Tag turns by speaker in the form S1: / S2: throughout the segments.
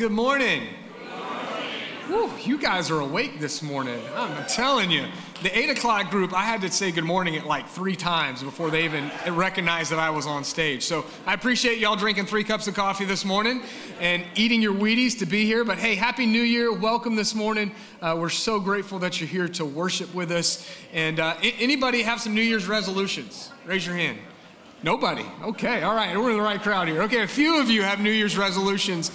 S1: Well, good morning. Whew, you guys are awake this morning. I'm telling you. The 8 o'clock group, I had to say good morning at like three times before they even recognized that I was on stage. So I appreciate y'all drinking three cups of coffee this morning and eating your Wheaties to be here. But hey, Happy New Year. Welcome this morning. Uh, we're so grateful that you're here to worship with us. And uh, anybody have some New Year's resolutions? Raise your hand. Nobody. Okay, all right. We're in the right crowd here. Okay, a few of you have New Year's resolutions.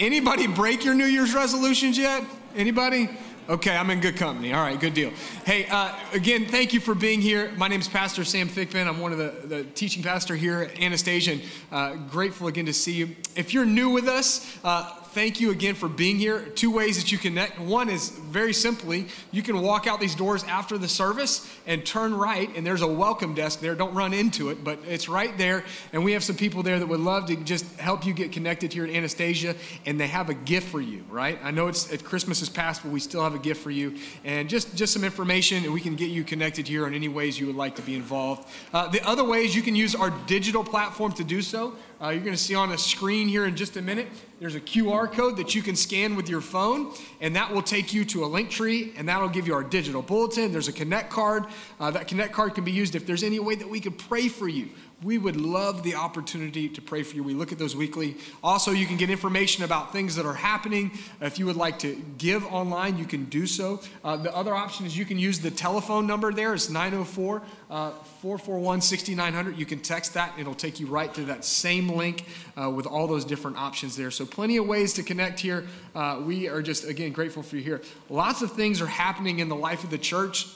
S1: Anybody break your New Year's resolutions yet? Anybody? Okay, I'm in good company. All right, good deal. Hey, uh, again, thank you for being here. My name is Pastor Sam Thickman. I'm one of the, the teaching pastor here at Anastasia. And, uh, grateful again to see you. If you're new with us, uh, thank you again for being here. Two ways that you connect. One is very simply, you can walk out these doors after the service and turn right, and there's a welcome desk there. Don't run into it, but it's right there. And we have some people there that would love to just help you get connected here at Anastasia, and they have a gift for you, right? I know it's at Christmas is past, but we still have a gift for you, and just just some information, and we can get you connected here in any ways you would like to be involved. Uh, the other ways you can use our digital platform to do so. Uh, you're going to see on a screen here in just a minute. There's a QR code that you can scan with your phone, and that will take you to a link tree, and that'll give you our digital bulletin. There's a Connect card. Uh, that Connect card can be used if there's any way that we could pray for you we would love the opportunity to pray for you. We look at those weekly. Also, you can get information about things that are happening. If you would like to give online, you can do so. Uh, the other option is you can use the telephone number there. It's 904 uh, 441 6900. You can text that, it'll take you right to that same link uh, with all those different options there. So, plenty of ways to connect here. Uh, we are just, again, grateful for you here. Lots of things are happening in the life of the church.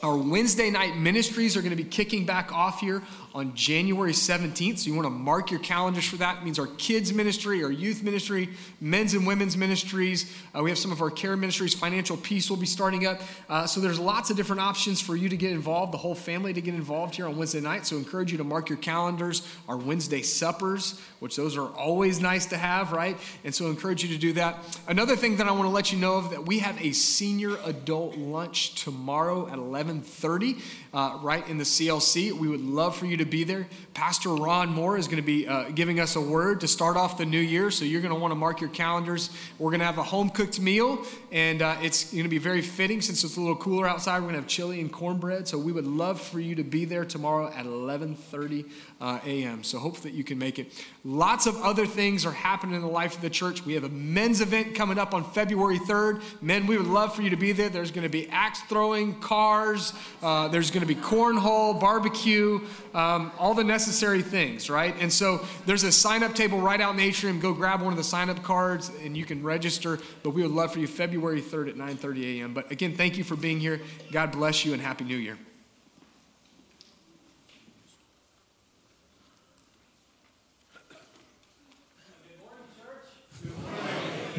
S1: Our Wednesday night ministries are going to be kicking back off here on January 17th. So you want to mark your calendars for that. It means our kids' ministry, our youth ministry, men's and women's ministries. Uh, we have some of our care ministries. Financial Peace will be starting up. Uh, so there's lots of different options for you to get involved, the whole family to get involved here on Wednesday night. So I encourage you to mark your calendars. Our Wednesday suppers, which those are always nice to have, right? And so I encourage you to do that. Another thing that I want to let you know of that we have a senior adult lunch tomorrow at 11:30 uh, right in the CLC. We would love for you to be there. Pastor Ron Moore is going to be uh, giving us a word to start off the new year, so you're going to want to mark your calendars. We're going to have a home cooked meal, and uh, it's going to be very fitting since it's a little cooler outside. We're going to have chili and cornbread, so we would love for you to be there tomorrow at 11:30 uh, a.m. So hope that you can make it. Lots of other things are happening in the life of the church. We have a men's event coming up on February 3rd. Men, we would love for you to be there. There's going to be axe throwing, cars. Uh, there's going to be cornhole, barbecue, um, all the necessary things, right? And so there's a sign up table right out in the atrium. Go grab one of the sign up cards and you can register. But we would love for you February 3rd at 9:30 a.m. But again, thank you for being here. God bless you and Happy New Year.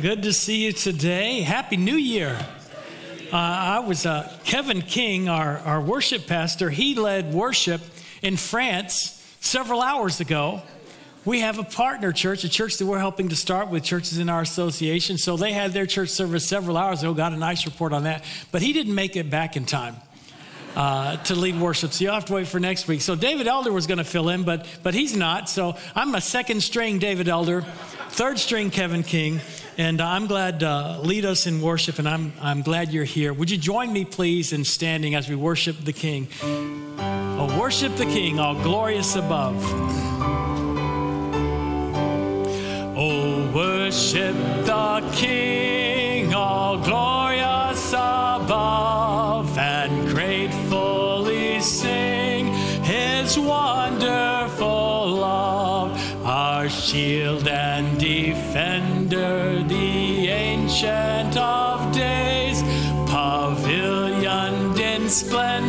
S2: Good to see you today. Happy New Year. Uh, I was uh, Kevin King, our, our worship pastor. He led worship in France several hours ago. We have a partner church, a church that we're helping to start with churches in our association. So they had their church service several hours ago, got a nice report on that. But he didn't make it back in time. Uh, to lead worship. So you'll have to wait for next week. So David Elder was going to fill in, but but he's not. So I'm a second string David Elder, third string Kevin King. And I'm glad to uh, lead us in worship, and I'm, I'm glad you're here. Would you join me, please, in standing as we worship the King? Oh, worship the King, all glorious above. Worship the King, all glorious above, and gratefully sing his wonderful love, our shield and defender the ancient of days, pavilioned in splendor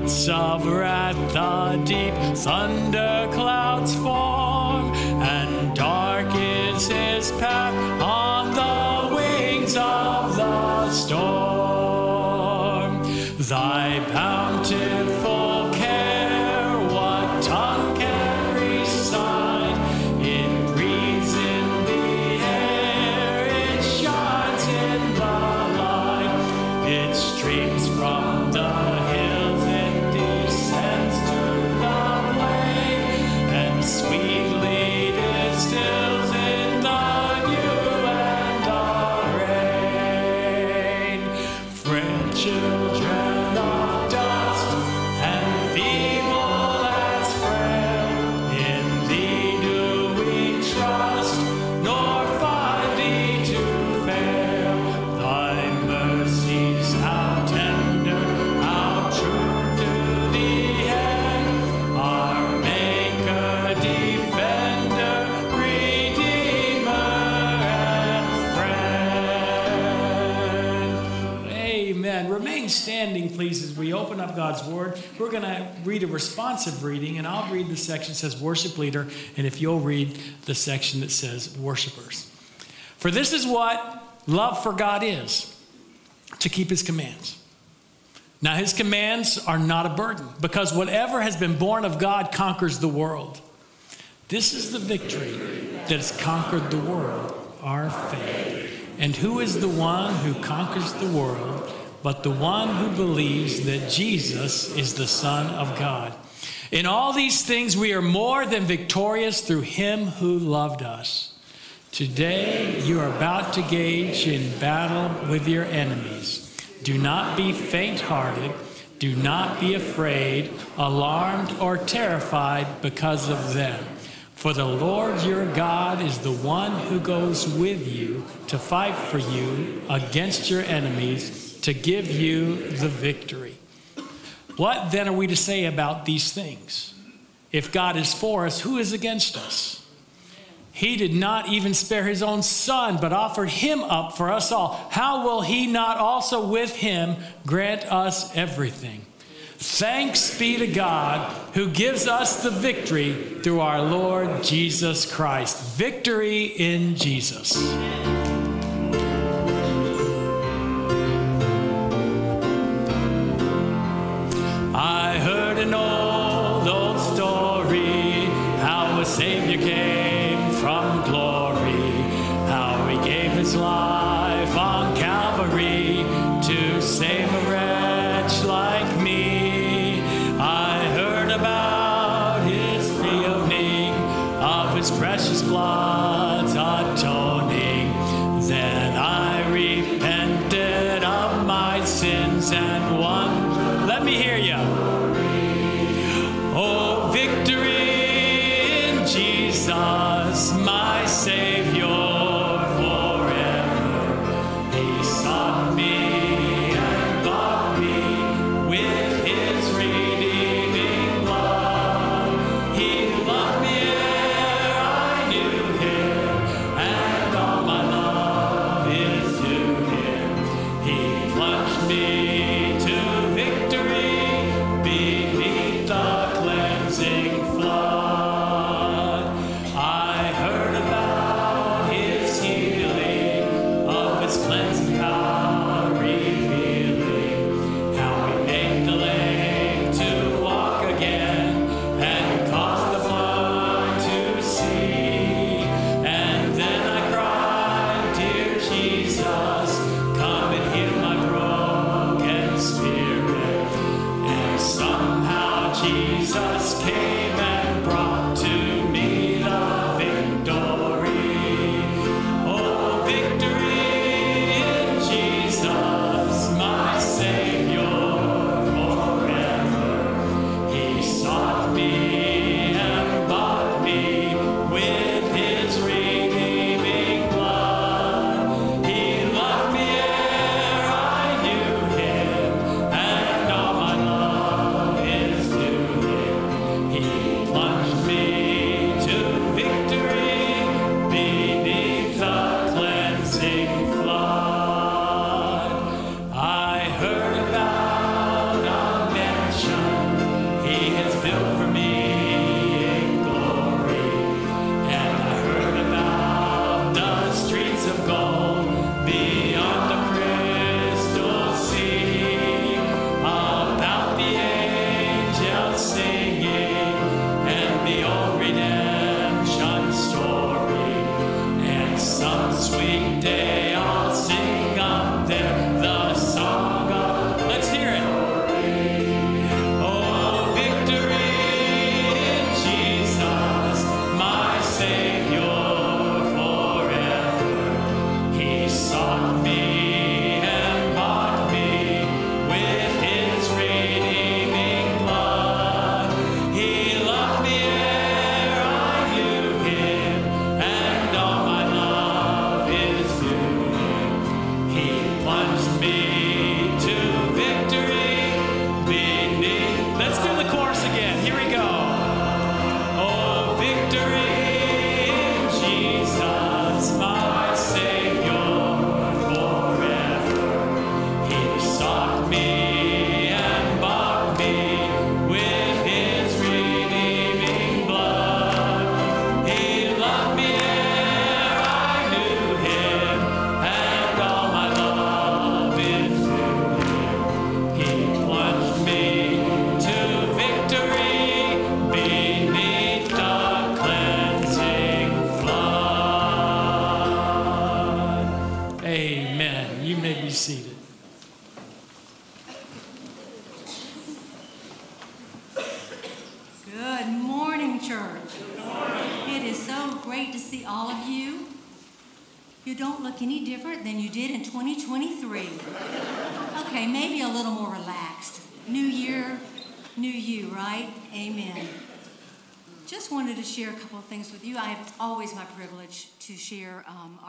S2: chariots of wrath, the deep thunder clouds fall his path on the wings of the storm. Thy We're going to read a responsive reading, and I'll read the section that says worship leader, and if you'll read the section that says worshipers. For this is what love for God is to keep his commands. Now, his commands are not a burden because whatever has been born of God conquers the world. This is the victory that has conquered the world, our faith. And who is the one who conquers the world but the one who believes that Jesus is the Son of God? In all these things, we are more than victorious through him who loved us. Today, you are about to gauge in battle with your enemies. Do not be faint hearted. Do not be afraid, alarmed, or terrified because of them. For the Lord your God is the one who goes with you to fight for you against your enemies to give you the victory. What then are we to say about these things? If God is for us, who is against us? He did not even spare his own son, but offered him up for us all. How will he not also with him grant us everything? Thanks be to God who gives us the victory through our Lord Jesus Christ. Victory in Jesus.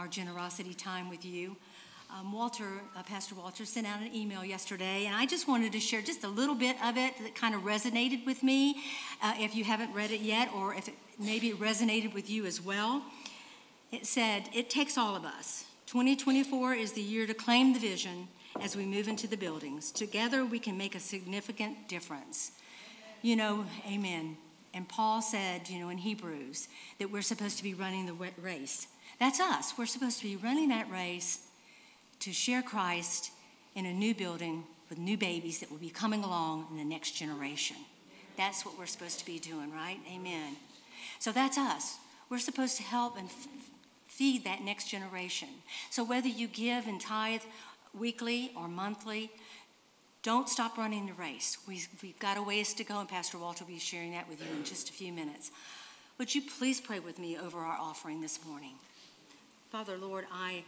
S3: Our generosity time with you. Um, Walter, uh, Pastor Walter, sent out an email yesterday, and I just wanted to share just a little bit of it that kind of resonated with me. Uh, if you haven't read it yet, or if it, maybe it resonated with you as well, it said, It takes all of us. 2024 is the year to claim the vision as we move into the buildings. Together, we can make a significant difference. You know, amen. And Paul said, you know, in Hebrews, that we're supposed to be running the race. That's us. We're supposed to be running that race to share Christ in a new building with new babies that will be coming along in the next generation. That's what we're supposed to be doing, right? Amen. So that's us. We're supposed to help and f- feed that next generation. So whether you give and tithe weekly or monthly, don't stop running the race. We, we've got a ways to go, and Pastor Walter will be sharing that with you in just a few minutes. Would you please pray with me over our offering this morning? Father, Lord, I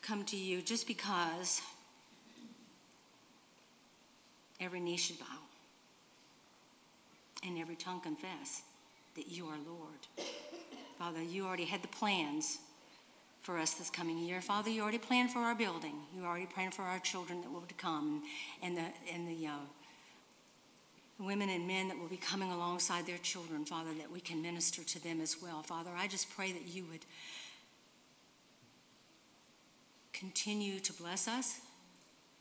S3: come to you just because every knee should bow and every tongue confess that you are Lord. Father, you already had the plans for us this coming year. Father, you already planned for our building. You already planned for our children that will come and the, and the uh, women and men that will be coming alongside their children, Father, that we can minister to them as well. Father, I just pray that you would continue to bless us,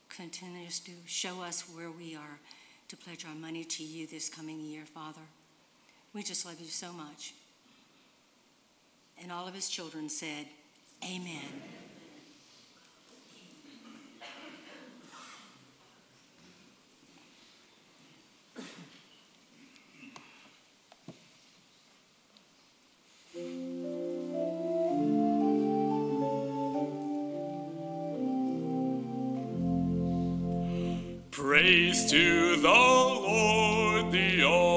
S3: continue to show us where we are to pledge our money to you this coming year, Father. We just love you so much. And all of his children said, Amen.
S4: Praise to the Lord, the Almighty,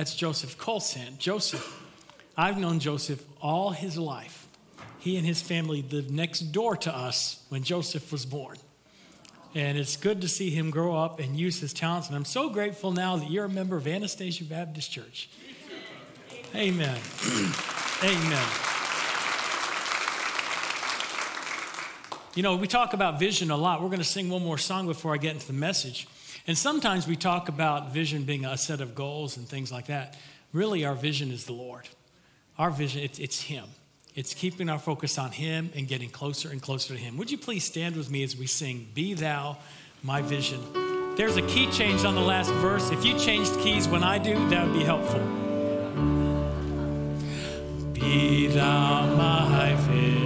S2: That's Joseph Colson. Joseph, I've known Joseph all his life. He and his family lived next door to us when Joseph was born. And it's good to see him grow up and use his talents. And I'm so grateful now that you're a member of Anastasia Baptist Church. Amen. Amen. You know, we talk about vision a lot. We're going to sing one more song before I get into the message. And sometimes we talk about vision being a set of goals and things like that. Really, our vision is the Lord. Our vision, it's, it's Him. It's keeping our focus on Him and getting closer and closer to Him. Would you please stand with me as we sing, Be Thou My Vision? There's a key change on the last verse. If you changed keys when I do, that would be helpful. Be thou my vision,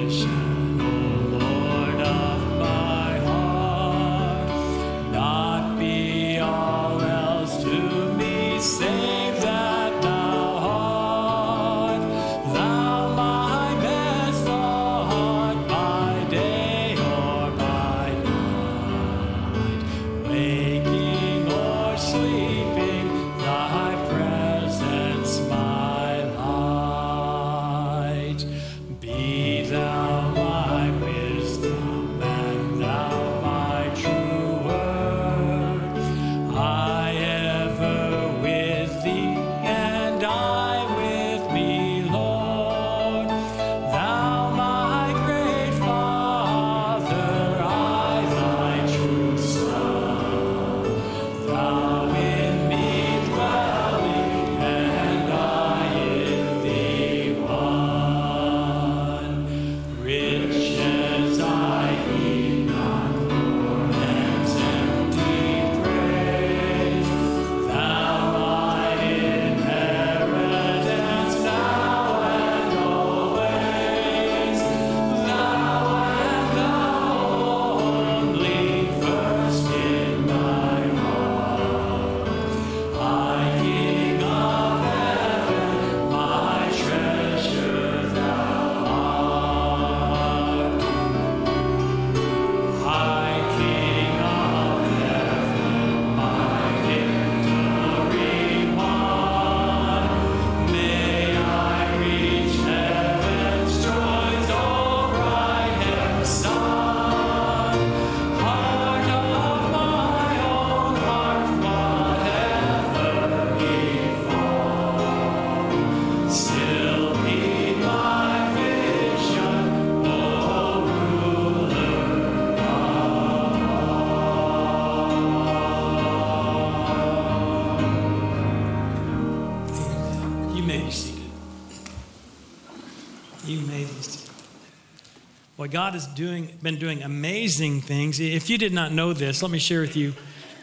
S2: God has doing, been doing amazing things. If you did not know this, let me share with you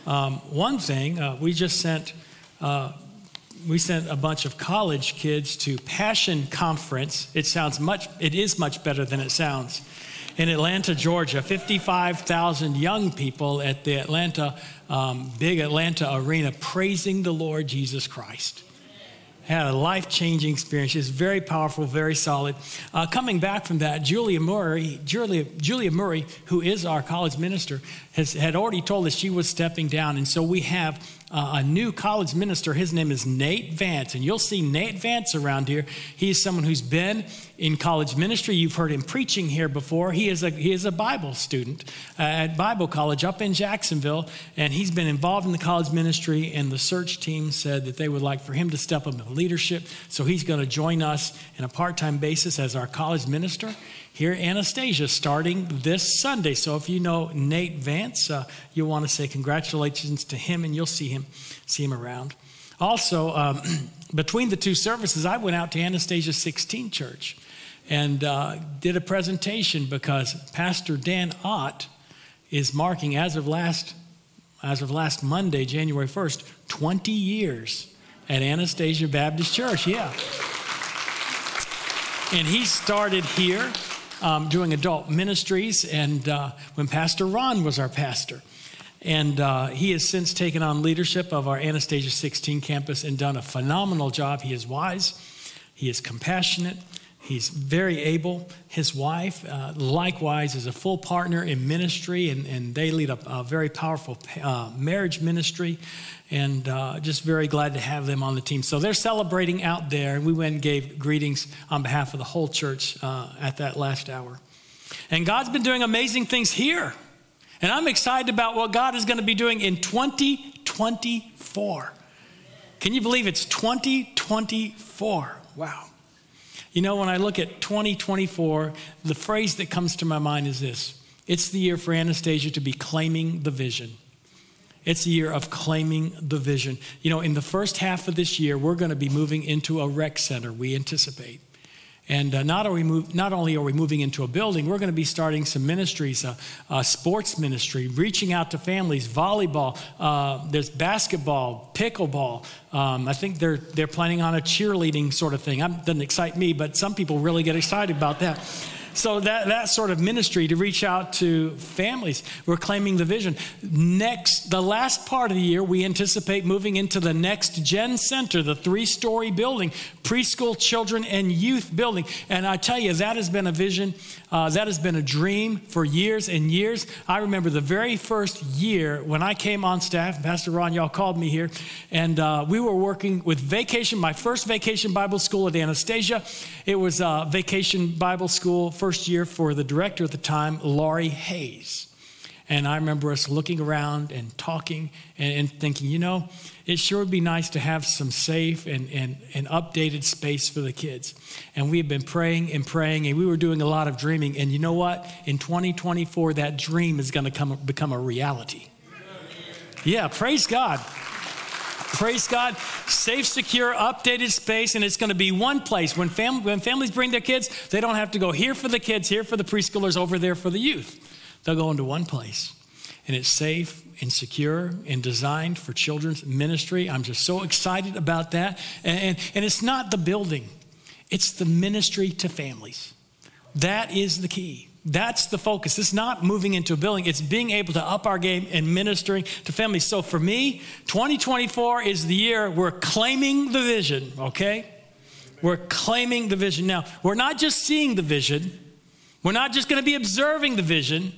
S2: um, one thing. Uh, we just sent uh, we sent a bunch of college kids to Passion Conference. It sounds much. It is much better than it sounds. In Atlanta, Georgia, 55,000 young people at the Atlanta, um, big Atlanta arena praising the Lord Jesus Christ had a life changing experience. It's very powerful, very solid. Uh, coming back from that, Julia Murray, Julia, Julia Murray, who is our college minister, has, had already told us she was stepping down. And so we have uh, a new college minister. His name is Nate Vance. And you'll see Nate Vance around here. He is someone who's been in college ministry. You've heard him preaching here before. He is a, he is a Bible student uh, at Bible College up in Jacksonville. And he's been involved in the college ministry. And the search team said that they would like for him to step up in leadership. So he's going to join us in a part time basis as our college minister here Anastasia starting this Sunday. So if you know Nate Vance, uh, you'll want to say congratulations to him and you'll see him see him around. Also, um, between the two services, I went out to Anastasia 16 Church and uh, did a presentation because Pastor Dan Ott is marking, as of last, as of last Monday, January 1st, 20 years at Anastasia Baptist Church. Yeah. And he started here um, doing adult ministries, and uh, when Pastor Ron was our pastor. And uh, he has since taken on leadership of our Anastasia 16 campus and done a phenomenal job. He is wise, he is compassionate, he's very able. His wife, uh, likewise, is a full partner in ministry, and, and they lead a, a very powerful uh, marriage ministry. And uh, just very glad to have them on the team. So they're celebrating out there, and we went and gave greetings on behalf of the whole church uh, at that last hour. And God's been doing amazing things here. And I'm excited about what God is going to be doing in 2024. Can you believe it's 2024? Wow. You know, when I look at 2024, the phrase that comes to my mind is this it's the year for Anastasia to be claiming the vision. It's a year of claiming the vision. You know, in the first half of this year, we're going to be moving into a rec center, we anticipate. And uh, not, are we move, not only are we moving into a building, we're going to be starting some ministries, uh, uh, sports ministry, reaching out to families, volleyball, uh, there's basketball, pickleball. Um, I think they're, they're planning on a cheerleading sort of thing. That doesn't excite me, but some people really get excited about that. So that, that sort of ministry to reach out to families, we're claiming the vision. Next, the last part of the year, we anticipate moving into the next gen center, the three-story building, preschool children and youth building. And I tell you, that has been a vision, uh, that has been a dream for years and years. I remember the very first year when I came on staff, Pastor Ron, y'all called me here, and uh, we were working with vacation, my first vacation Bible school at Anastasia. It was a vacation Bible school first year for the director at the time, Laurie Hayes. And I remember us looking around and talking and, and, thinking, you know, it sure would be nice to have some safe and, and, and updated space for the kids. And we have been praying and praying, and we were doing a lot of dreaming. And you know what? In 2024, that dream is going to come, become a reality. Yeah, praise God. Praise God. Safe, secure, updated space, and it's going to be one place. When, fam- when families bring their kids, they don't have to go here for the kids, here for the preschoolers, over there for the youth. They'll go into one place. And it's safe and secure and designed for children's ministry. I'm just so excited about that. And, and, and it's not the building, it's the ministry to families. That is the key. That's the focus. It's not moving into a building, it's being able to up our game and ministering to families. So for me, 2024 is the year we're claiming the vision, okay? We're claiming the vision. Now, we're not just seeing the vision, we're not just going to be observing the vision,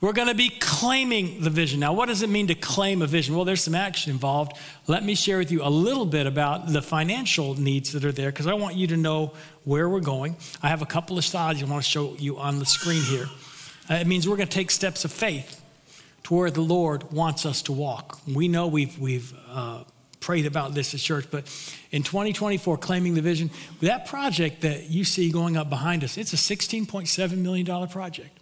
S2: we're going to be claiming the vision. Now, what does it mean to claim a vision? Well, there's some action involved. Let me share with you a little bit about the financial needs that are there because I want you to know where we're going. I have a couple of slides I want to show you on the screen here. It means we're going to take steps of faith to where the Lord wants us to walk. We know we've, we've uh, prayed about this at church, but in 2024, claiming the vision, that project that you see going up behind us, it's a $16.7 million project.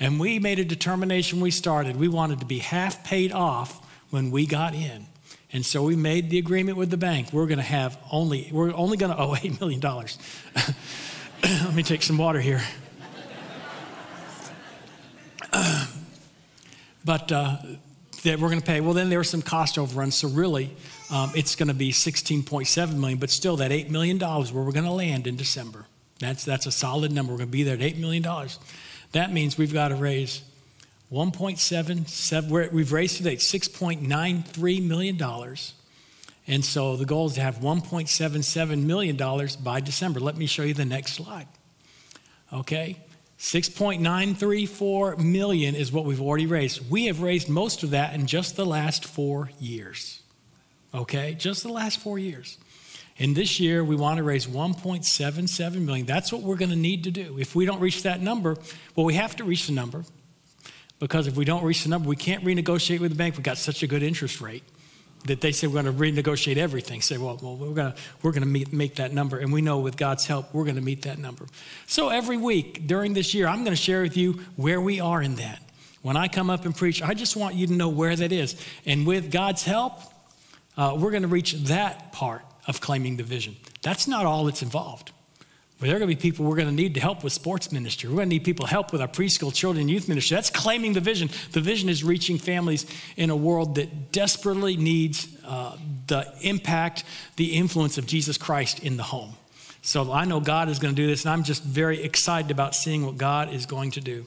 S2: And we made a determination we started. We wanted to be half paid off when we got in. And so we made the agreement with the bank. We're going to have only, we're only going to owe $8 million. Let me take some water here. but uh, that we're going to pay. Well, then there were some cost overruns. So really, um, it's going to be 16.7 million, but still that $8 million where we're going to land in December. That's, that's a solid number. We're going to be there at $8 million. That means we've got to raise 1.77, we've raised today $6.93 million. And so the goal is to have $1.77 million by December. Let me show you the next slide. Okay? 6.934 million is what we've already raised. We have raised most of that in just the last four years. Okay? Just the last four years. And this year, we want to raise 1.77 million. That's what we're going to need to do. If we don't reach that number, well, we have to reach the number because if we don't reach the number, we can't renegotiate with the bank. We've got such a good interest rate that they say we're going to renegotiate everything. Say, well, well we're going to we're going to meet, make that number, and we know with God's help, we're going to meet that number. So every week during this year, I'm going to share with you where we are in that. When I come up and preach, I just want you to know where that is, and with God's help, uh, we're going to reach that part of claiming the vision. That's not all that's involved. But there are going to be people we're going to need to help with sports ministry. We're going to need people help with our preschool children and youth ministry. That's claiming the vision. The vision is reaching families in a world that desperately needs uh, the impact, the influence of Jesus Christ in the home. So I know God is going to do this, and I'm just very excited about seeing what God is going to do.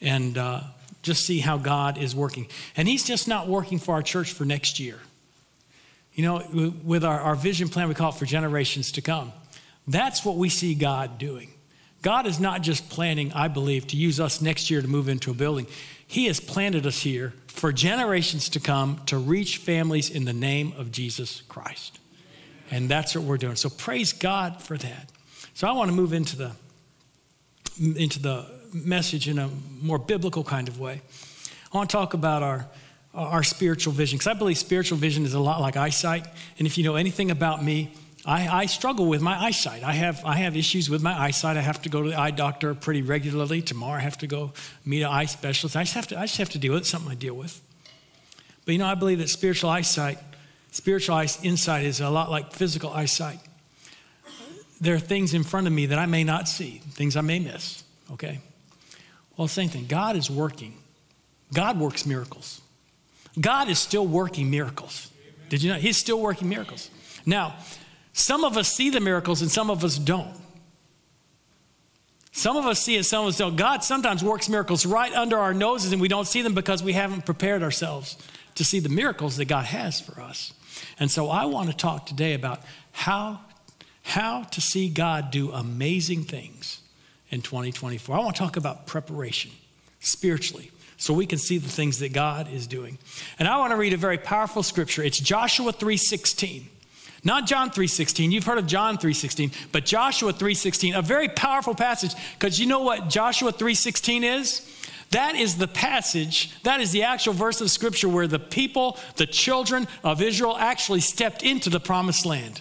S2: And uh, just see how God is working. And He's just not working for our church for next year. You know, with our, our vision plan, we call it for generations to come. That's what we see God doing. God is not just planning, I believe, to use us next year to move into a building. He has planted us here for generations to come to reach families in the name of Jesus Christ. And that's what we're doing. So praise God for that. So I want to move into the into the message in a more biblical kind of way. I want to talk about our Uh, our spiritual vision because I believe spiritual vision is a lot like eyesight. And if you know anything about me, I, I, struggle with my eyesight. I have, I have issues with my eyesight. I have to go to the eye doctor pretty regularly. Tomorrow I have to go meet an eye specialist. I just have to, I just have to deal with it, something I deal with. But you know, I believe that spiritual eyesight, spiritual insight is a lot like physical eyesight. There are things in front of me that I may not see, things I may miss, okay? Well, same thing. God is working. God works miracles. God is still working miracles. Did you know? He's still working miracles. Now, some of us see the miracles and some of us don't. Some of us see it, some of us don't. God sometimes works miracles right under our noses and we don't see them because we haven't prepared ourselves to see the miracles that God has for us. And so I want to talk today about how, how to see God do amazing things in 2024. I want to talk about preparation spiritually so we can see the things that God is doing. And I want to read a very powerful scripture. It's Joshua 3:16. Not John 3:16. You've heard of John 3:16, but Joshua 3:16, a very powerful passage because you know what Joshua 3:16 is? That is the passage, that is the actual verse of scripture where the people, the children of Israel actually stepped into the promised land.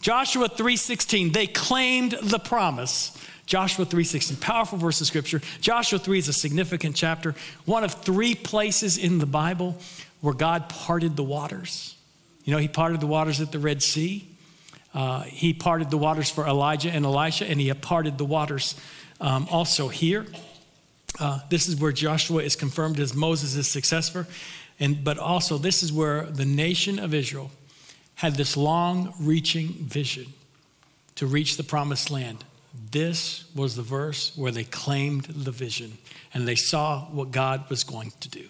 S2: Joshua 3:16, they claimed the promise. Joshua 3:16, powerful verse of scripture. Joshua 3 is a significant chapter, one of three places in the Bible where God parted the waters. You know, he parted the waters at the Red Sea. Uh, he parted the waters for Elijah and Elisha, and he parted the waters um, also here. Uh, this is where Joshua is confirmed as Moses' successor. And, but also, this is where the nation of Israel had this long reaching vision to reach the promised land. This was the verse where they claimed the vision and they saw what God was going to do.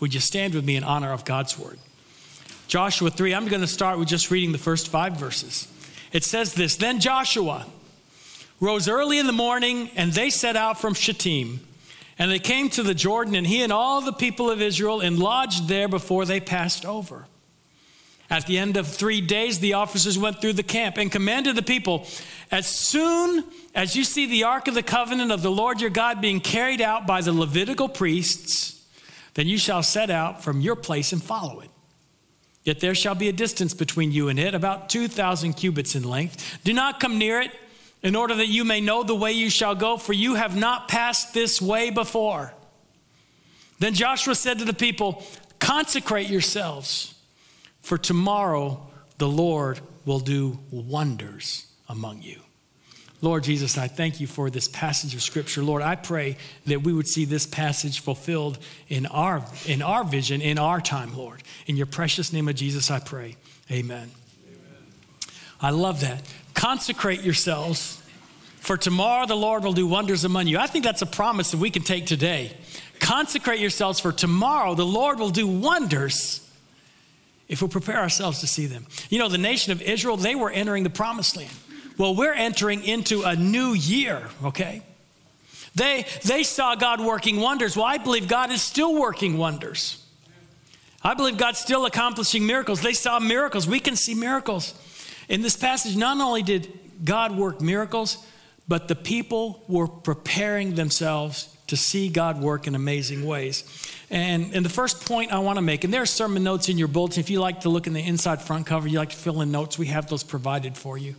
S2: Would you stand with me in honor of God's word? Joshua 3, I'm going to start with just reading the first five verses. It says this Then Joshua rose early in the morning, and they set out from Shittim. And they came to the Jordan, and he and all the people of Israel and lodged there before they passed over. At the end of three days, the officers went through the camp and commanded the people As soon as you see the ark of the covenant of the Lord your God being carried out by the Levitical priests, then you shall set out from your place and follow it. Yet there shall be a distance between you and it, about 2,000 cubits in length. Do not come near it, in order that you may know the way you shall go, for you have not passed this way before. Then Joshua said to the people, Consecrate yourselves, for tomorrow the Lord will do wonders among you. Lord Jesus, I thank you for this passage of scripture. Lord, I pray that we would see this passage fulfilled in our, in our vision, in our time, Lord. In your precious name of Jesus, I pray. Amen. Amen. I love that. Consecrate yourselves, for tomorrow the Lord will do wonders among you. I think that's a promise that we can take today. Consecrate yourselves, for tomorrow the Lord will do wonders if we prepare ourselves to see them. You know, the nation of Israel, they were entering the promised land. Well, we're entering into a new year, okay? They, they saw God working wonders. Well, I believe God is still working wonders. I believe God's still accomplishing miracles. They saw miracles. We can see miracles. In this passage, not only did God work miracles, but the people were preparing themselves to see God work in amazing ways. And, and the first point I want to make, and there are sermon notes in your bulletin. If you like to look in the inside front cover, you like to fill in notes, we have those provided for you.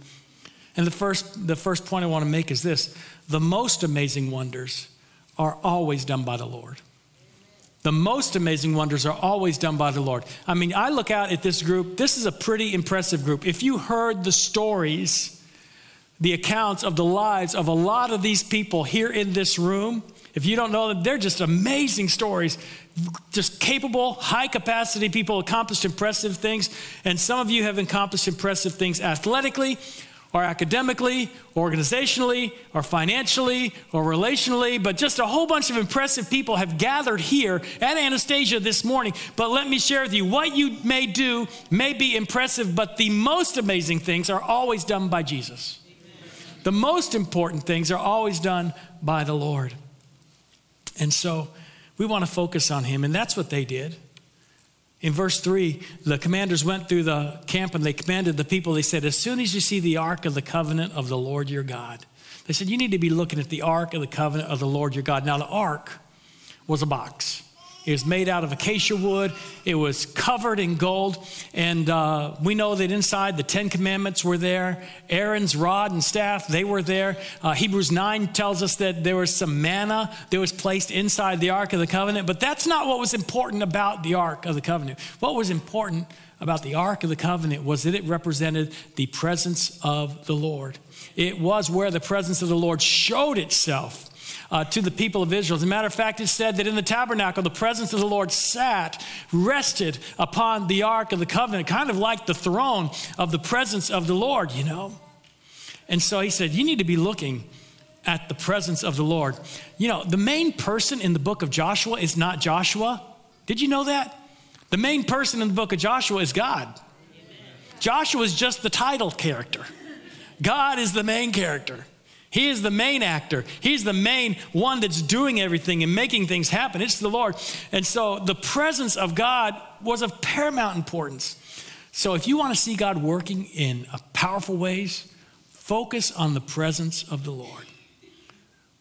S2: And the first, the first point I want to make is this the most amazing wonders are always done by the Lord. The most amazing wonders are always done by the Lord. I mean, I look out at this group, this is a pretty impressive group. If you heard the stories, the accounts of the lives of a lot of these people here in this room, if you don't know them, they're just amazing stories. Just capable, high capacity people accomplished impressive things. And some of you have accomplished impressive things athletically, or academically, organizationally, or financially, or relationally, but just a whole bunch of impressive people have gathered here at Anastasia this morning. But let me share with you what you may do may be impressive, but the most amazing things are always done by Jesus. The most important things are always done by the Lord. And so we want to focus on him, and that's what they did. In verse 3, the commanders went through the camp and they commanded the people. They said, As soon as you see the ark of the covenant of the Lord your God, they said, You need to be looking at the ark of the covenant of the Lord your God. Now, the ark was a box. It was made out of acacia wood. It was covered in gold. And uh, we know that inside the Ten Commandments were there. Aaron's rod and staff, they were there. Uh, Hebrews 9 tells us that there was some manna that was placed inside the Ark of the Covenant. But that's not what was important about the Ark of the Covenant. What was important about the Ark of the Covenant was that it represented the presence of the Lord. It was where the presence of the Lord showed itself uh, to the people of Israel. As a matter of fact, it said that in the tabernacle, the presence of the Lord sat, rested upon the ark of the covenant, kind of like the throne of the presence of the Lord, you know. And so he said, You need to be looking at the presence of the Lord. You know, the main person in the book of Joshua is not Joshua. Did you know that? The main person in the book of Joshua is God. Joshua is just the title character. God is the main character. He is the main actor. He's the main one that's doing everything and making things happen. It's the Lord. And so the presence of God was of paramount importance. So if you want to see God working in powerful ways, focus on the presence of the Lord.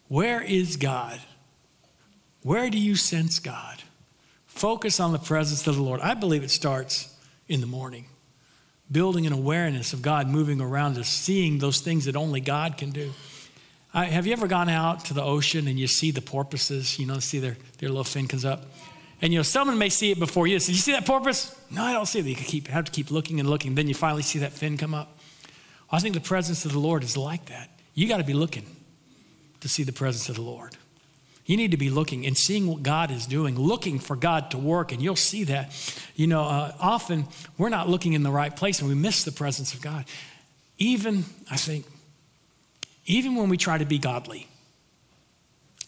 S2: Where is God? Where do you sense God? Focus on the presence of the Lord. I believe it starts in the morning, building an awareness of God moving around us, seeing those things that only God can do. Uh, have you ever gone out to the ocean and you see the porpoises? You know, see their, their little fin comes up. And you know, someone may see it before you. Say, you see that porpoise? No, I don't see it. You keep, have to keep looking and looking. Then you finally see that fin come up. I think the presence of the Lord is like that. You got to be looking to see the presence of the Lord. You need to be looking and seeing what God is doing, looking for God to work, and you'll see that. You know, uh, often we're not looking in the right place and we miss the presence of God. Even, I think, even when we try to be godly,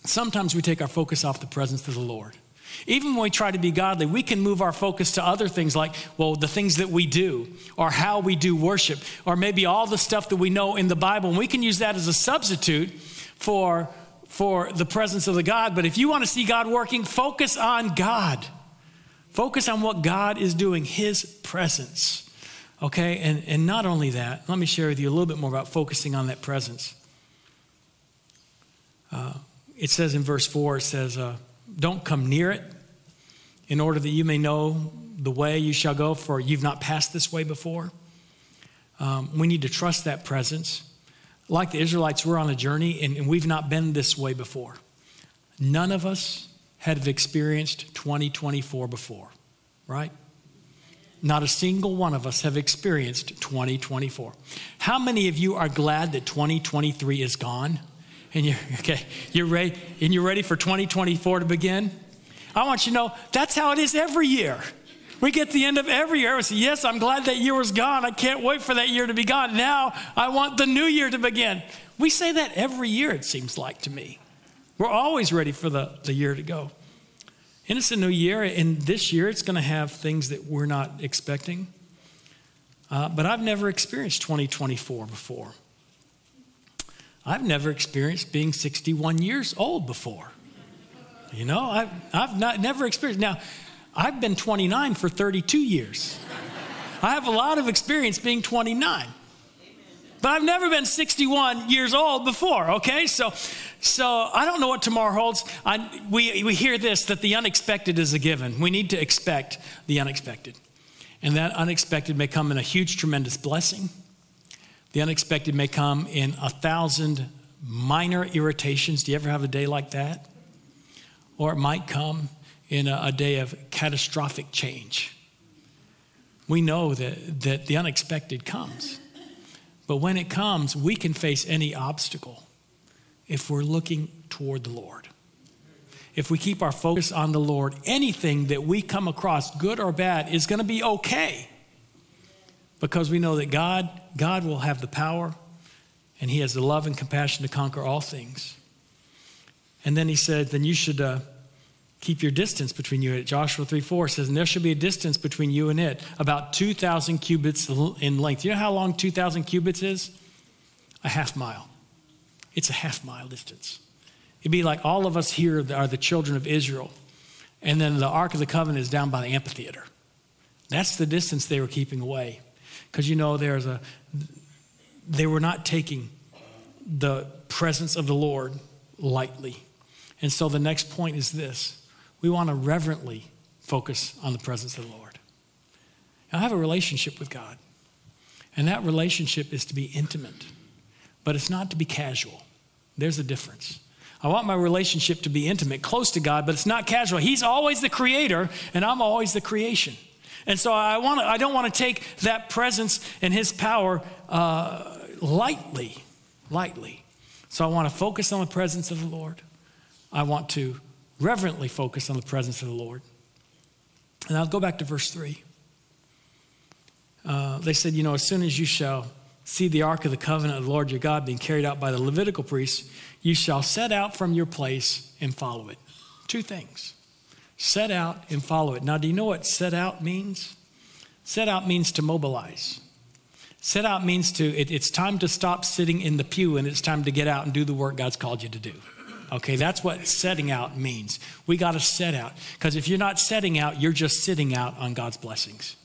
S2: sometimes we take our focus off the presence of the Lord. Even when we try to be godly, we can move our focus to other things like, well, the things that we do, or how we do worship, or maybe all the stuff that we know in the Bible. And we can use that as a substitute for, for the presence of the God. But if you want to see God working, focus on God. Focus on what God is doing, His presence. Okay? And, and not only that, let me share with you a little bit more about focusing on that presence. Uh, it says in verse 4, it says, uh, Don't come near it in order that you may know the way you shall go, for you've not passed this way before. Um, we need to trust that presence. Like the Israelites, we're on a journey and, and we've not been this way before. None of us have experienced 2024 before, right? Not a single one of us have experienced 2024. How many of you are glad that 2023 is gone? And you're okay, you're ready, and you're ready for 2024 to begin. I want you to know that's how it is every year. We get the end of every year. We say, Yes, I'm glad that year was gone. I can't wait for that year to be gone. Now I want the new year to begin. We say that every year, it seems like to me. We're always ready for the, the year to go. And it's a new year, and this year it's going to have things that we're not expecting. Uh, but I've never experienced 2024 before. I've never experienced being 61 years old before. You know, I've, I've not, never experienced. Now, I've been 29 for 32 years. I have a lot of experience being 29. But I've never been 61 years old before, okay? So, so I don't know what tomorrow holds. I, we, we hear this that the unexpected is a given. We need to expect the unexpected. And that unexpected may come in a huge, tremendous blessing the unexpected may come in a thousand minor irritations. Do you ever have a day like that? Or it might come in a, a day of catastrophic change. We know that, that the unexpected comes. But when it comes, we can face any obstacle if we're looking toward the Lord. If we keep our focus on the Lord, anything that we come across, good or bad, is going to be okay. Because we know that God, God will have the power and He has the love and compassion to conquer all things. And then He said, then you should uh, keep your distance between you and it. Joshua 3 4 says, and there should be a distance between you and it, about 2,000 cubits in length. You know how long 2,000 cubits is? A half mile. It's a half mile distance. It'd be like all of us here are the children of Israel, and then the Ark of the Covenant is down by the amphitheater. That's the distance they were keeping away. Because you know, there's a, they were not taking the presence of the Lord lightly. And so the next point is this we want to reverently focus on the presence of the Lord. I have a relationship with God, and that relationship is to be intimate, but it's not to be casual. There's a difference. I want my relationship to be intimate, close to God, but it's not casual. He's always the creator, and I'm always the creation. And so I, want I don't want to take that presence and his power uh, lightly, lightly. So I want to focus on the presence of the Lord. I want to reverently focus on the presence of the Lord. And I'll go back to verse 3. Uh, they said, You know, as soon as you shall see the ark of the covenant of the Lord your God being carried out by the Levitical priests, you shall set out from your place and follow it. Two things set out and follow it. Now, do you know what set out means? Set out means to mobilize. Set out means to, it, it's time to stop sitting in the pew and it's time to get out and do the work God's called you to do. Okay, that's what setting out means. We got to set out. Because if you're not setting out, you're just sitting out on God's blessings.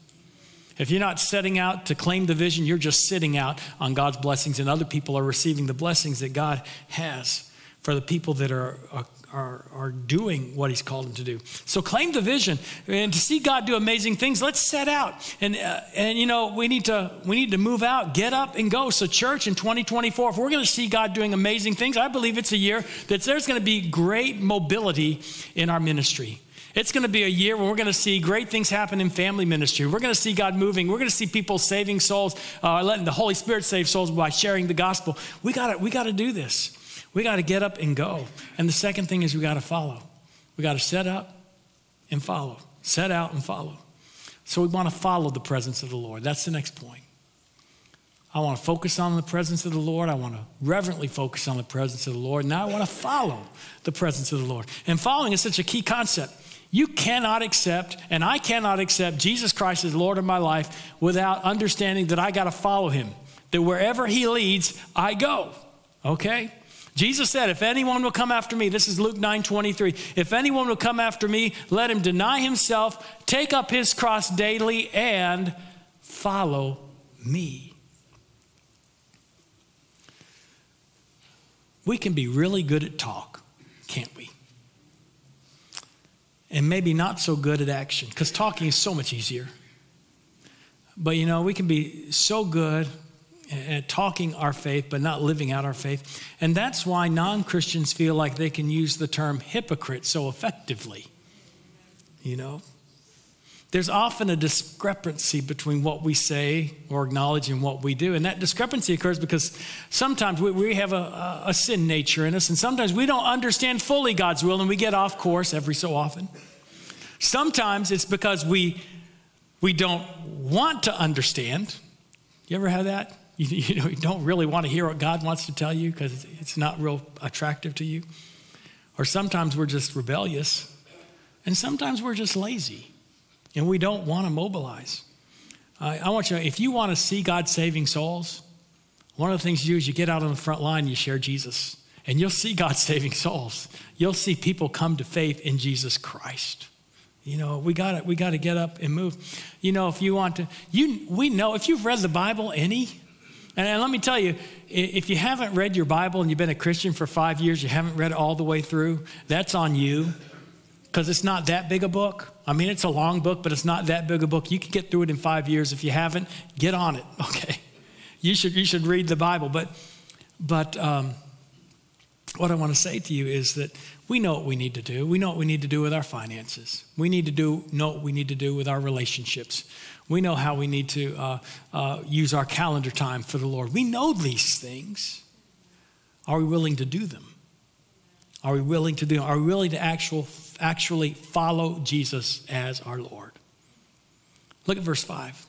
S2: If you're not setting out to claim the vision, you're just sitting out on God's blessings, and other people are receiving the blessings that God has for the people that are, are, are, are doing what He's called them to do. So claim the vision, and to see God do amazing things, let's set out. And, uh, and you know, we need, to, we need to move out, get up, and go. So, church, in 2024, if we're going to see God doing amazing things, I believe it's a year that there's going to be great mobility in our ministry. It's going to be a year where we're going to see great things happen in family ministry. We're going to see God moving. We're going to see people saving souls, uh, letting the Holy Spirit save souls by sharing the gospel. We got to we got to do this. We got to get up and go. And the second thing is we got to follow. We got to set up and follow. Set out and follow. So we want to follow the presence of the Lord. That's the next point. I want to focus on the presence of the Lord. I want to reverently focus on the presence of the Lord. Now I want to follow the presence of the Lord. And following is such a key concept. You cannot accept, and I cannot accept Jesus Christ as Lord of my life without understanding that I got to follow him. That wherever he leads, I go. Okay? Jesus said, If anyone will come after me, this is Luke 9 23. If anyone will come after me, let him deny himself, take up his cross daily, and follow me. We can be really good at talk, can't we? and maybe not so good at action because talking is so much easier. But you know, we can be so good Uh, talking our faith but not living out our faith. And that's why non Christians feel like they can use the term hypocrite so effectively. You know? There's often a discrepancy between what we say or acknowledge and what we do. And that discrepancy occurs because sometimes we, we have a, a sin nature in us, and sometimes we don't understand fully God's will and we get off course every so often. Sometimes it's because we, we don't want to understand. You ever have that? You, you, know, you don't really want to hear what God wants to tell you because it's not real attractive to you. Or sometimes we're just rebellious, and sometimes we're just lazy and we don't want to mobilize. I, I want you to, if you want to see God saving souls, one of the things you do is you get out on the front line and you share Jesus, and you'll see God saving souls. You'll see people come to faith in Jesus Christ. You know, we got we got to get up and move. You know, if you want to, you we know if you've read the Bible any, and let me tell you, if you haven't read your Bible and you've been a Christian for five years, you haven't read it all the way through, that's on you because it's not that big a book. I mean, it's a long book, but it's not that big a book. You can get through it in five years. If you haven't, get on it. Okay, you should you should read the Bible. But but um, what I want to say to you is that we know what we need to do. We know what we need to do with our finances. We need to do know what we need to do with our relationships. We know how we need to uh, uh, use our calendar time for the Lord. We know these things. Are we willing to do them? Are we willing to do? them? Are we willing to actual, actually follow Jesus as our Lord? Look at verse five.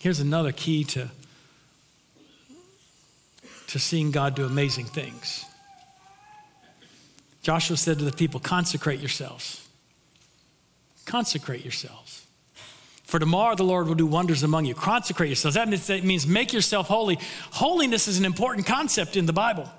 S2: Here's another key to to seeing God do amazing things. Joshua said to the people, Consecrate yourselves. Consecrate yourselves. For tomorrow the Lord will do wonders among you. Consecrate yourselves. That means, make yourself holy. Holiness is an important concept in the Bible.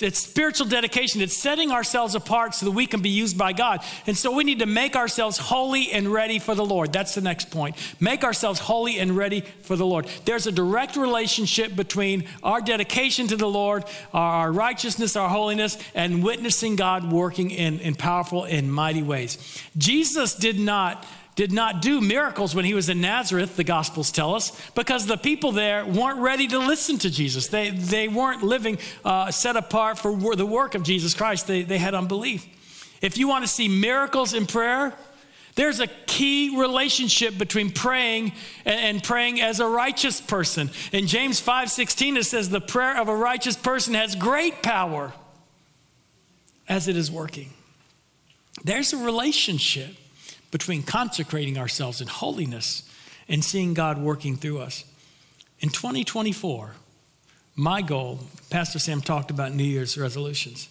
S2: It's spiritual dedication. It's setting ourselves apart so that we can be used by God. And so we need to make ourselves holy and ready for the Lord. That's the next point. Make ourselves holy and ready for the Lord. There's a direct relationship between our dedication to the Lord, our righteousness, our holiness, and witnessing God working in, in powerful and mighty ways. Jesus did not did not do miracles when he was in Nazareth, the Gospels tell us, because the people there weren't ready to listen to Jesus. They, they weren't living uh, set apart for the work of Jesus Christ, they, they had unbelief. If you want to see miracles in prayer, there's a key relationship between praying and, and praying as a righteous person. In James 5:16 it says the prayer of a righteous person has great power as it is working. There's a relationship between consecrating ourselves in holiness and seeing God working through us. In 2024, my goal, Pastor Sam talked about New Year's resolutions.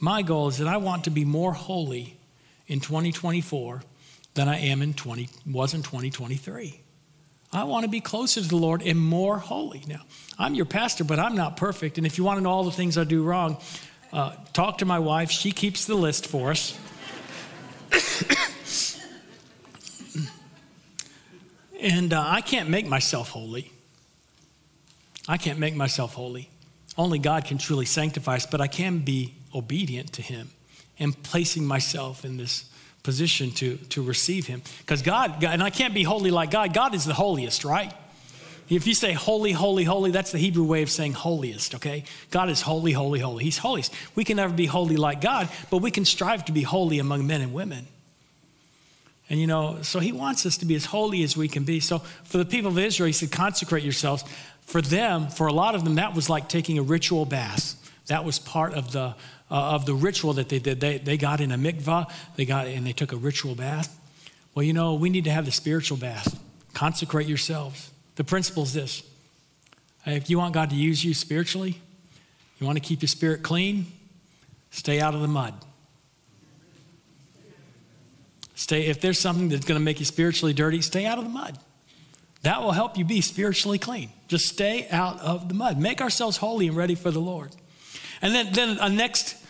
S2: My goal is that I want to be more holy in 2024 than I am in 20 was in 2023. I want to be closer to the Lord and more holy. Now, I'm your pastor, but I'm not perfect. And if you want to know all the things I do wrong, uh, talk to my wife. She keeps the list for us. And uh, I can't make myself holy. I can't make myself holy. Only God can truly sanctify us, but I can be obedient to Him and placing myself in this position to, to receive Him. Because God, God, and I can't be holy like God, God is the holiest, right? If you say holy, holy, holy, that's the Hebrew way of saying holiest, okay? God is holy, holy, holy. He's holiest. We can never be holy like God, but we can strive to be holy among men and women. And you know, so he wants us to be as holy as we can be. So for the people of Israel, he said, consecrate yourselves. For them, for a lot of them, that was like taking a ritual bath. That was part of the, uh, of the ritual that they did. They, they got in a mikvah, they got and they took a ritual bath. Well, you know, we need to have the spiritual bath. Consecrate yourselves. The principle is this if you want God to use you spiritually, you want to keep your spirit clean, stay out of the mud. Stay, if there's something that's going to make you spiritually dirty, stay out of the mud. That will help you be spiritually clean. Just stay out of the mud. Make ourselves holy and ready for the Lord. And then, then a next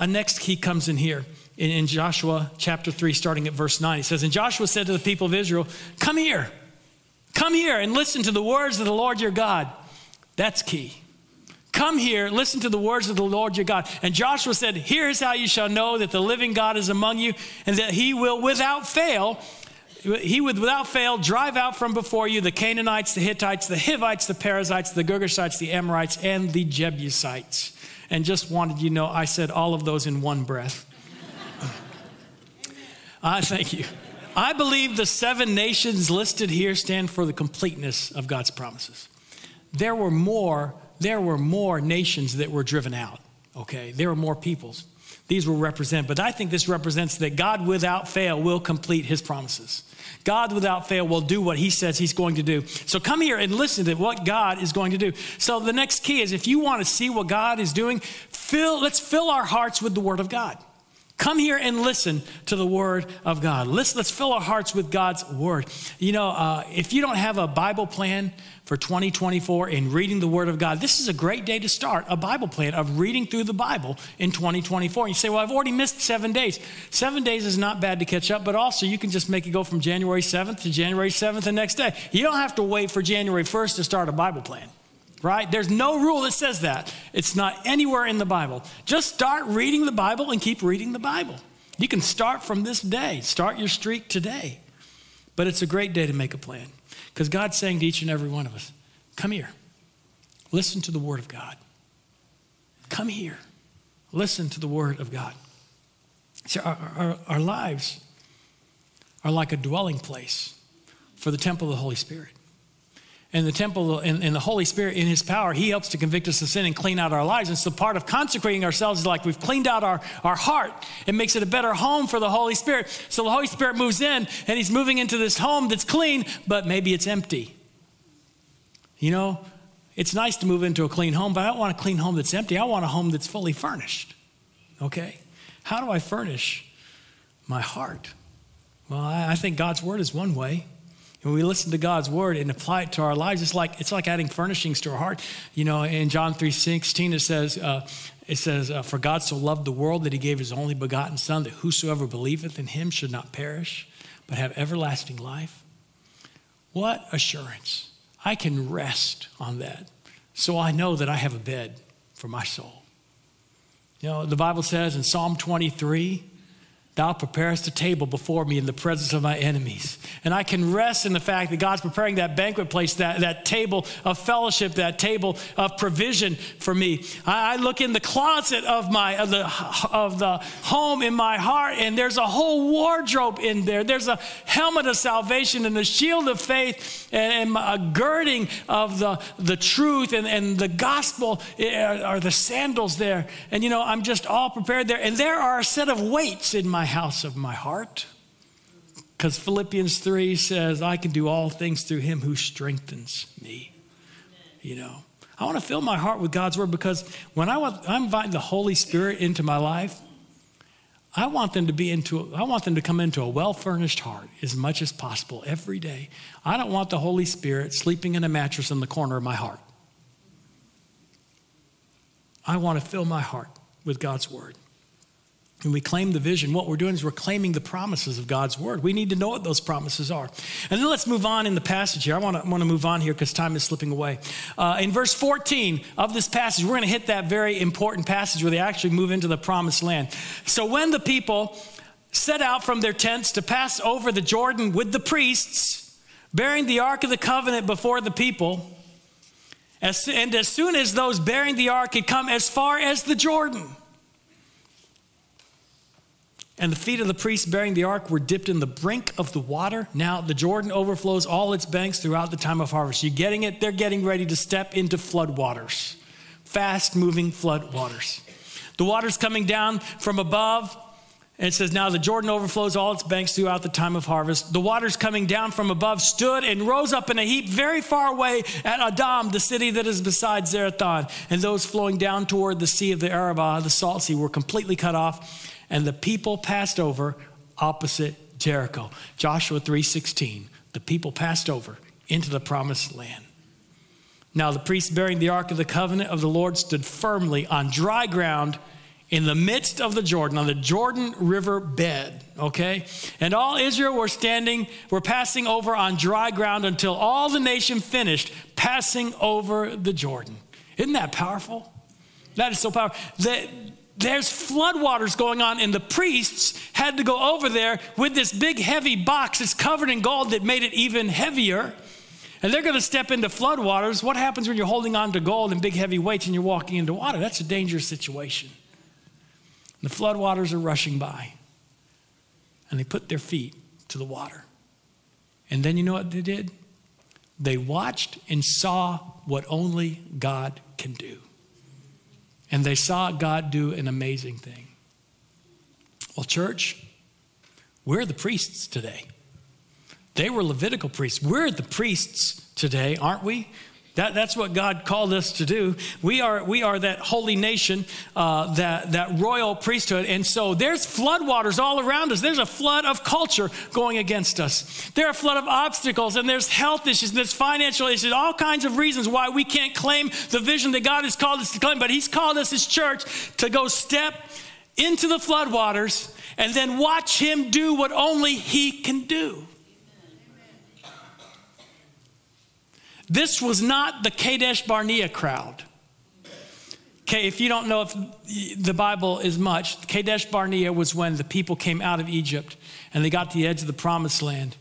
S2: a next key comes in here in, in Joshua chapter 3, starting at verse 9. He says, And Joshua said to the people of Israel, Come here, come here and listen to the words of the Lord your God. That's key. Come here, listen to the words of the Lord your God. And Joshua said, Here's how you shall know that the living God is among you, and that he will without fail, he would without fail drive out from before you the Canaanites, the Hittites, the Hivites, the Perizzites, the Girgashites, the Amorites, and the Jebusites. And just wanted you to know, I said all of those in one breath. I thank you. I believe the seven nations listed here stand for the completeness of God's promises. There were more there were more nations that were driven out, okay? There were more peoples. These will represent, but I think this represents that God without fail will complete his promises. God without fail will do what he says he's going to do. So come here and listen to what God is going to do. So the next key is if you want to see what God is doing, fill, let's fill our hearts with the word of God. Come here and listen to the word of God. Let's, let's fill our hearts with God's word. You know, uh, if you don't have a Bible plan for 2024 in reading the Word of God, this is a great day to start a Bible plan of reading through the Bible in 2024. You say, Well, I've already missed seven days. Seven days is not bad to catch up, but also you can just make it go from January 7th to January 7th the next day. You don't have to wait for January 1st to start a Bible plan right? There's no rule that says that. It's not anywhere in the Bible. Just start reading the Bible and keep reading the Bible. You can start from this day, start your streak today. But it's a great day to make a plan. Because God's saying to each and every one of us, come here. Listen to the word of God. Come here. Listen to the word of God. See, our, our, our lives are like a dwelling place for the temple of the Holy Spirit. And the temple and, the Holy Spirit, in His power, He helps to convict us of sin and clean out our lives. And so, part of consecrating ourselves is like we've cleaned out our, our heart. It makes it a better home for the Holy Spirit. So, the Holy Spirit moves in and He's moving into this home that's clean, but maybe it's empty. You know, it's nice to move into a clean home, but I don't want a clean home that's empty. I want a home that's fully furnished. Okay? How do I furnish my heart? Well, I, I think God's Word is one way. When we listen to God's word and apply it to our lives, it's like it's like adding furnishings to our heart. You know, in John three sixteen, it says, uh, "It says, uh, for God so loved the world that He gave His only begotten Son, that whosoever believeth in Him should not perish, but have everlasting life." What assurance! I can rest on that, so I know that I have a bed for my soul. You know, the Bible says in Psalm twenty three Thou preparest a table before me in the presence of my enemies. And I can rest in the fact that God's preparing that banquet place, that, that table of fellowship, that table of provision for me. I, I look in the closet of, my, of, the, of the home in my heart, and there's a whole wardrobe in there. There's a helmet of salvation and a shield of faith and, and a girding of the, the truth and, and the gospel eh, are the sandals there. And you know, I'm just all prepared there. And there are a set of weights in my my house of my heart. Because Philippians 3 says, I can do all things through him who strengthens me. You know, I want to fill my heart with God's word because when I want, I'm inviting the Holy Spirit into my life, I want them to be into, I want them to come into a well furnished heart as much as possible every day. I don't want the Holy Spirit sleeping in a mattress in the corner of my heart. I want to fill my heart with God's word and we claim the vision, what we're doing is we're claiming the promises of God's word. We need to know what those promises are. And then let's move on in the passage here. I want to, want to move on here because time is slipping away. Uh, in verse 14 of this passage, we're going to hit that very important passage where they actually move into the promised land. So when the people set out from their tents to pass over the Jordan with the priests, bearing the Ark of the Covenant before the people, as, and as soon as those bearing the ark had come as far as the Jordan, and the feet of the priests bearing the ark were dipped in the brink of the water. Now the Jordan overflows all its banks throughout the time of harvest. You getting it? They're getting ready to step into flood waters, fast moving flood waters. The water's coming down from above. And it says, Now the Jordan overflows all its banks throughout the time of harvest. The waters coming down from above stood and rose up in a heap very far away at Adam, the city that is beside Zarethan. And those flowing down toward the sea of the Arabah, the salt sea, were completely cut off and the people passed over opposite Jericho. Joshua 3:16. The people passed over into the promised land. Now the priests bearing the ark of the covenant of the Lord stood firmly on dry ground in the midst of the Jordan, on the Jordan River bed, okay? And all Israel were standing, were passing over on dry ground until all the nation finished passing over the Jordan. Isn't that powerful? That is so powerful. The, there's floodwaters going on, and the priests had to go over there with this big, heavy box that's covered in gold that made it even heavier. And they're going to step into floodwaters. What happens when you're holding on to gold and big, heavy weights and you're walking into water? That's a dangerous situation. The floodwaters are rushing by, and they put their feet to the water. And then you know what they did? They watched and saw what only God can do and they saw God do an amazing thing. Well, church, we're the priests today. They were Levitical priests. We're the priests today, aren't we? That, that's what God called us to do. We are, we are that holy nation, uh, that, that royal priesthood. And so there's floodwaters all around us. There's a flood of culture going against us. There are a flood of obstacles, and there's health issues, and there's financial issues, all kinds of reasons why we can't claim the vision that God has called us to claim. But He's called us as church to go step into the floodwaters and then watch Him do what only He can do. This was not the Kadesh Barnea crowd. Okay, if you don't know if the Bible is much, Kadesh Barnea was when the people came out of Egypt and they got to the edge of the promised land.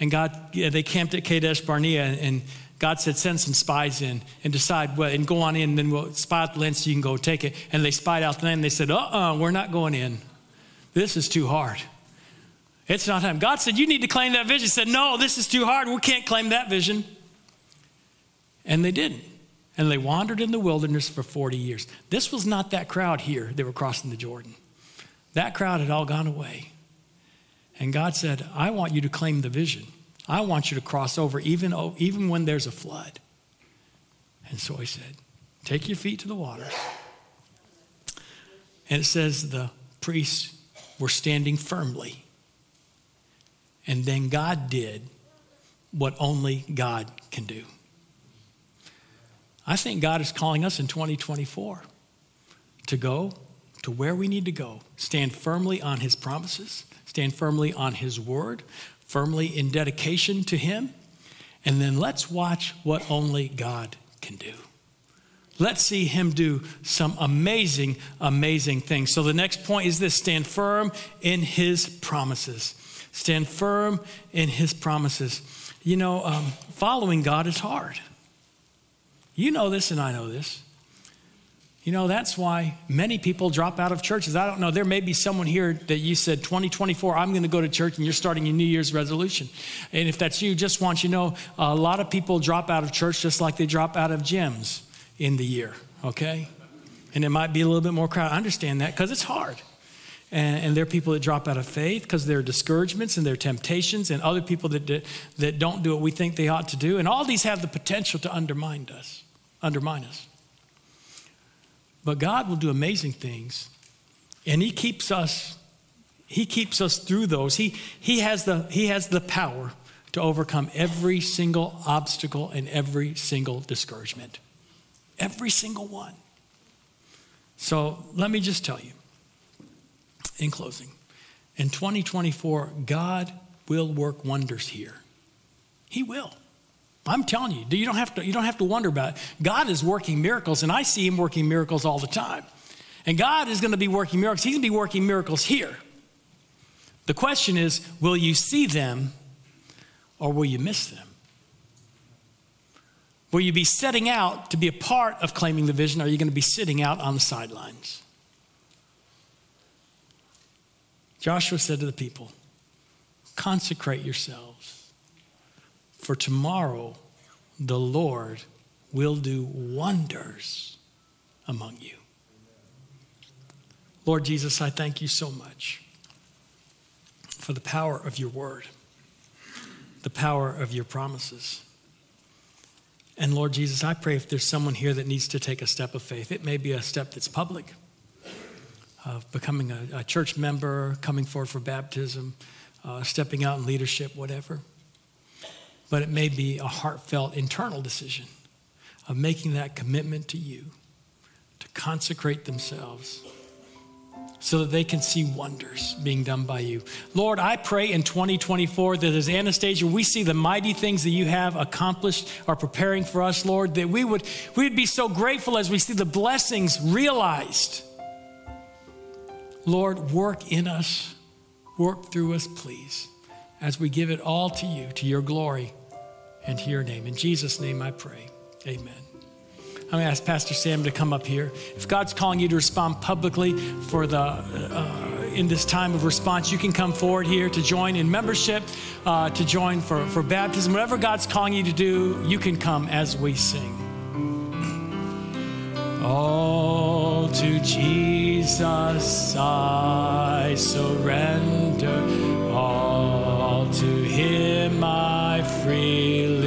S2: And God, yeah, they camped at Kadesh Barnea, and God said, send some spies in and decide what, and go on in, and then we'll spy out the land so you can go take it. And they spied out the land. and They said, uh uh-uh, uh, we're not going in. This is too hard. It's not time. God said, You need to claim that vision. He said, No, this is too hard. We can't claim that vision. And they didn't. And they wandered in the wilderness for 40 years. This was not that crowd here that were crossing the Jordan. That crowd had all gone away. And God said, I want you to claim the vision. I want you to cross over even, even when there's a flood. And so he said, Take your feet to the waters. And it says the priests were standing firmly. And then God did what only God can do. I think God is calling us in 2024 to go to where we need to go, stand firmly on His promises, stand firmly on His word, firmly in dedication to Him, and then let's watch what only God can do. Let's see Him do some amazing, amazing things. So the next point is this stand firm in His promises. Stand firm in His promises. You know, um, following God is hard. You know this, and I know this. You know, that's why many people drop out of churches. I don't know. There may be someone here that you said, 2024, I'm going to go to church, and you're starting a New Year's resolution. And if that's you, just want you to know a lot of people drop out of church just like they drop out of gyms in the year, okay? And it might be a little bit more crowded. I understand that because it's hard. And, and, there are people that drop out of faith because there are discouragements and there are temptations, and other people that, that don't do what we think they ought to do. And all these have the potential to undermine us undermine us. But God will do amazing things, and He keeps us. He keeps us through those. He, he, has the, he has the power to overcome every single obstacle and every single discouragement. Every single one. So let me just tell you in closing in 2024, God will work wonders here. He will. I'm telling you, you don't have to, you don't have to wonder about it. God is working miracles, and I see Him working miracles all the time. And God is going to be working miracles. He's going to be working miracles here. The question is will you see them or will you miss them? Will you be setting out to be a part of claiming the vision, or are you going to be sitting out on the sidelines? Joshua said to the people, Consecrate yourselves for tomorrow the Lord will do wonders among you. Lord Jesus, I thank you so much for the power of your word, the power of your promises. And Lord Jesus, I pray if there's someone here that needs to take a step of faith, it may be a step that's public, of becoming a, a church member, coming forward for baptism, uh, stepping out in leadership, whatever but it may be a heartfelt internal decision of making that commitment to you to consecrate themselves so that they can see wonders being done by you. Lord, I pray in 2024 that as Anastasia, we see the mighty things that you have accomplished are preparing for us, Lord, that we would we would be so grateful as we see the blessings realized. Lord, work in us, work through us, please as we give it all to you, to your glory and to your name. In Jesus' name I pray. Amen. I'm going to ask Pastor Sam to come up here. If God's calling you to respond publicly for the uh, in this time of response, you can come forward here to join in membership, uh, to join for, for baptism. Whatever God's calling you to do, you can come as we sing. All to Jesus I surrender. All to him I freely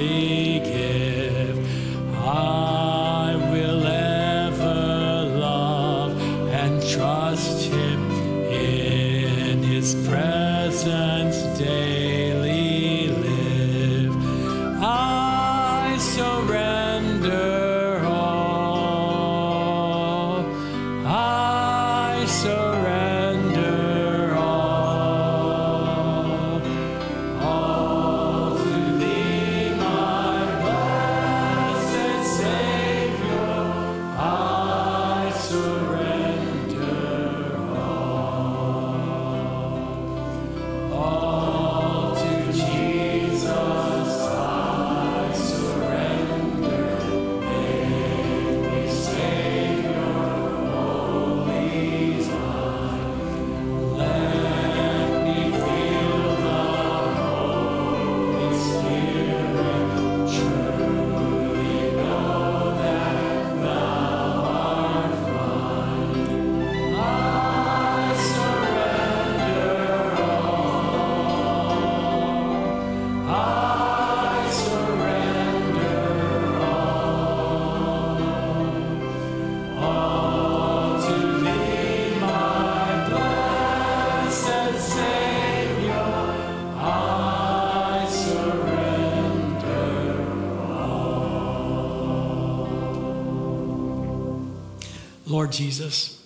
S2: Lord Jesus,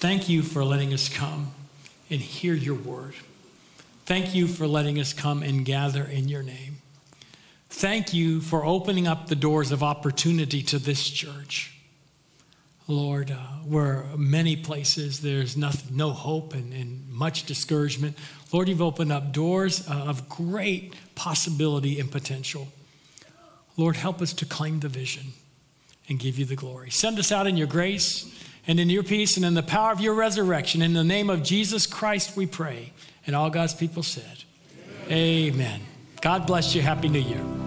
S2: thank you for letting us come and hear your word. Thank you for letting us come and gather in your name. Thank you for opening up the doors of opportunity to this church. Lord, uh, where many places there's nothing, no hope and, and much discouragement. Lord, you've opened up doors uh, of great possibility and potential. Lord, help us to claim the vision and give you the glory. Send us out in your grace and in your peace and in the power of your resurrection. In the name of Jesus Christ, we pray. And all God's people said, Amen. Amen. God bless you. Happy New Year.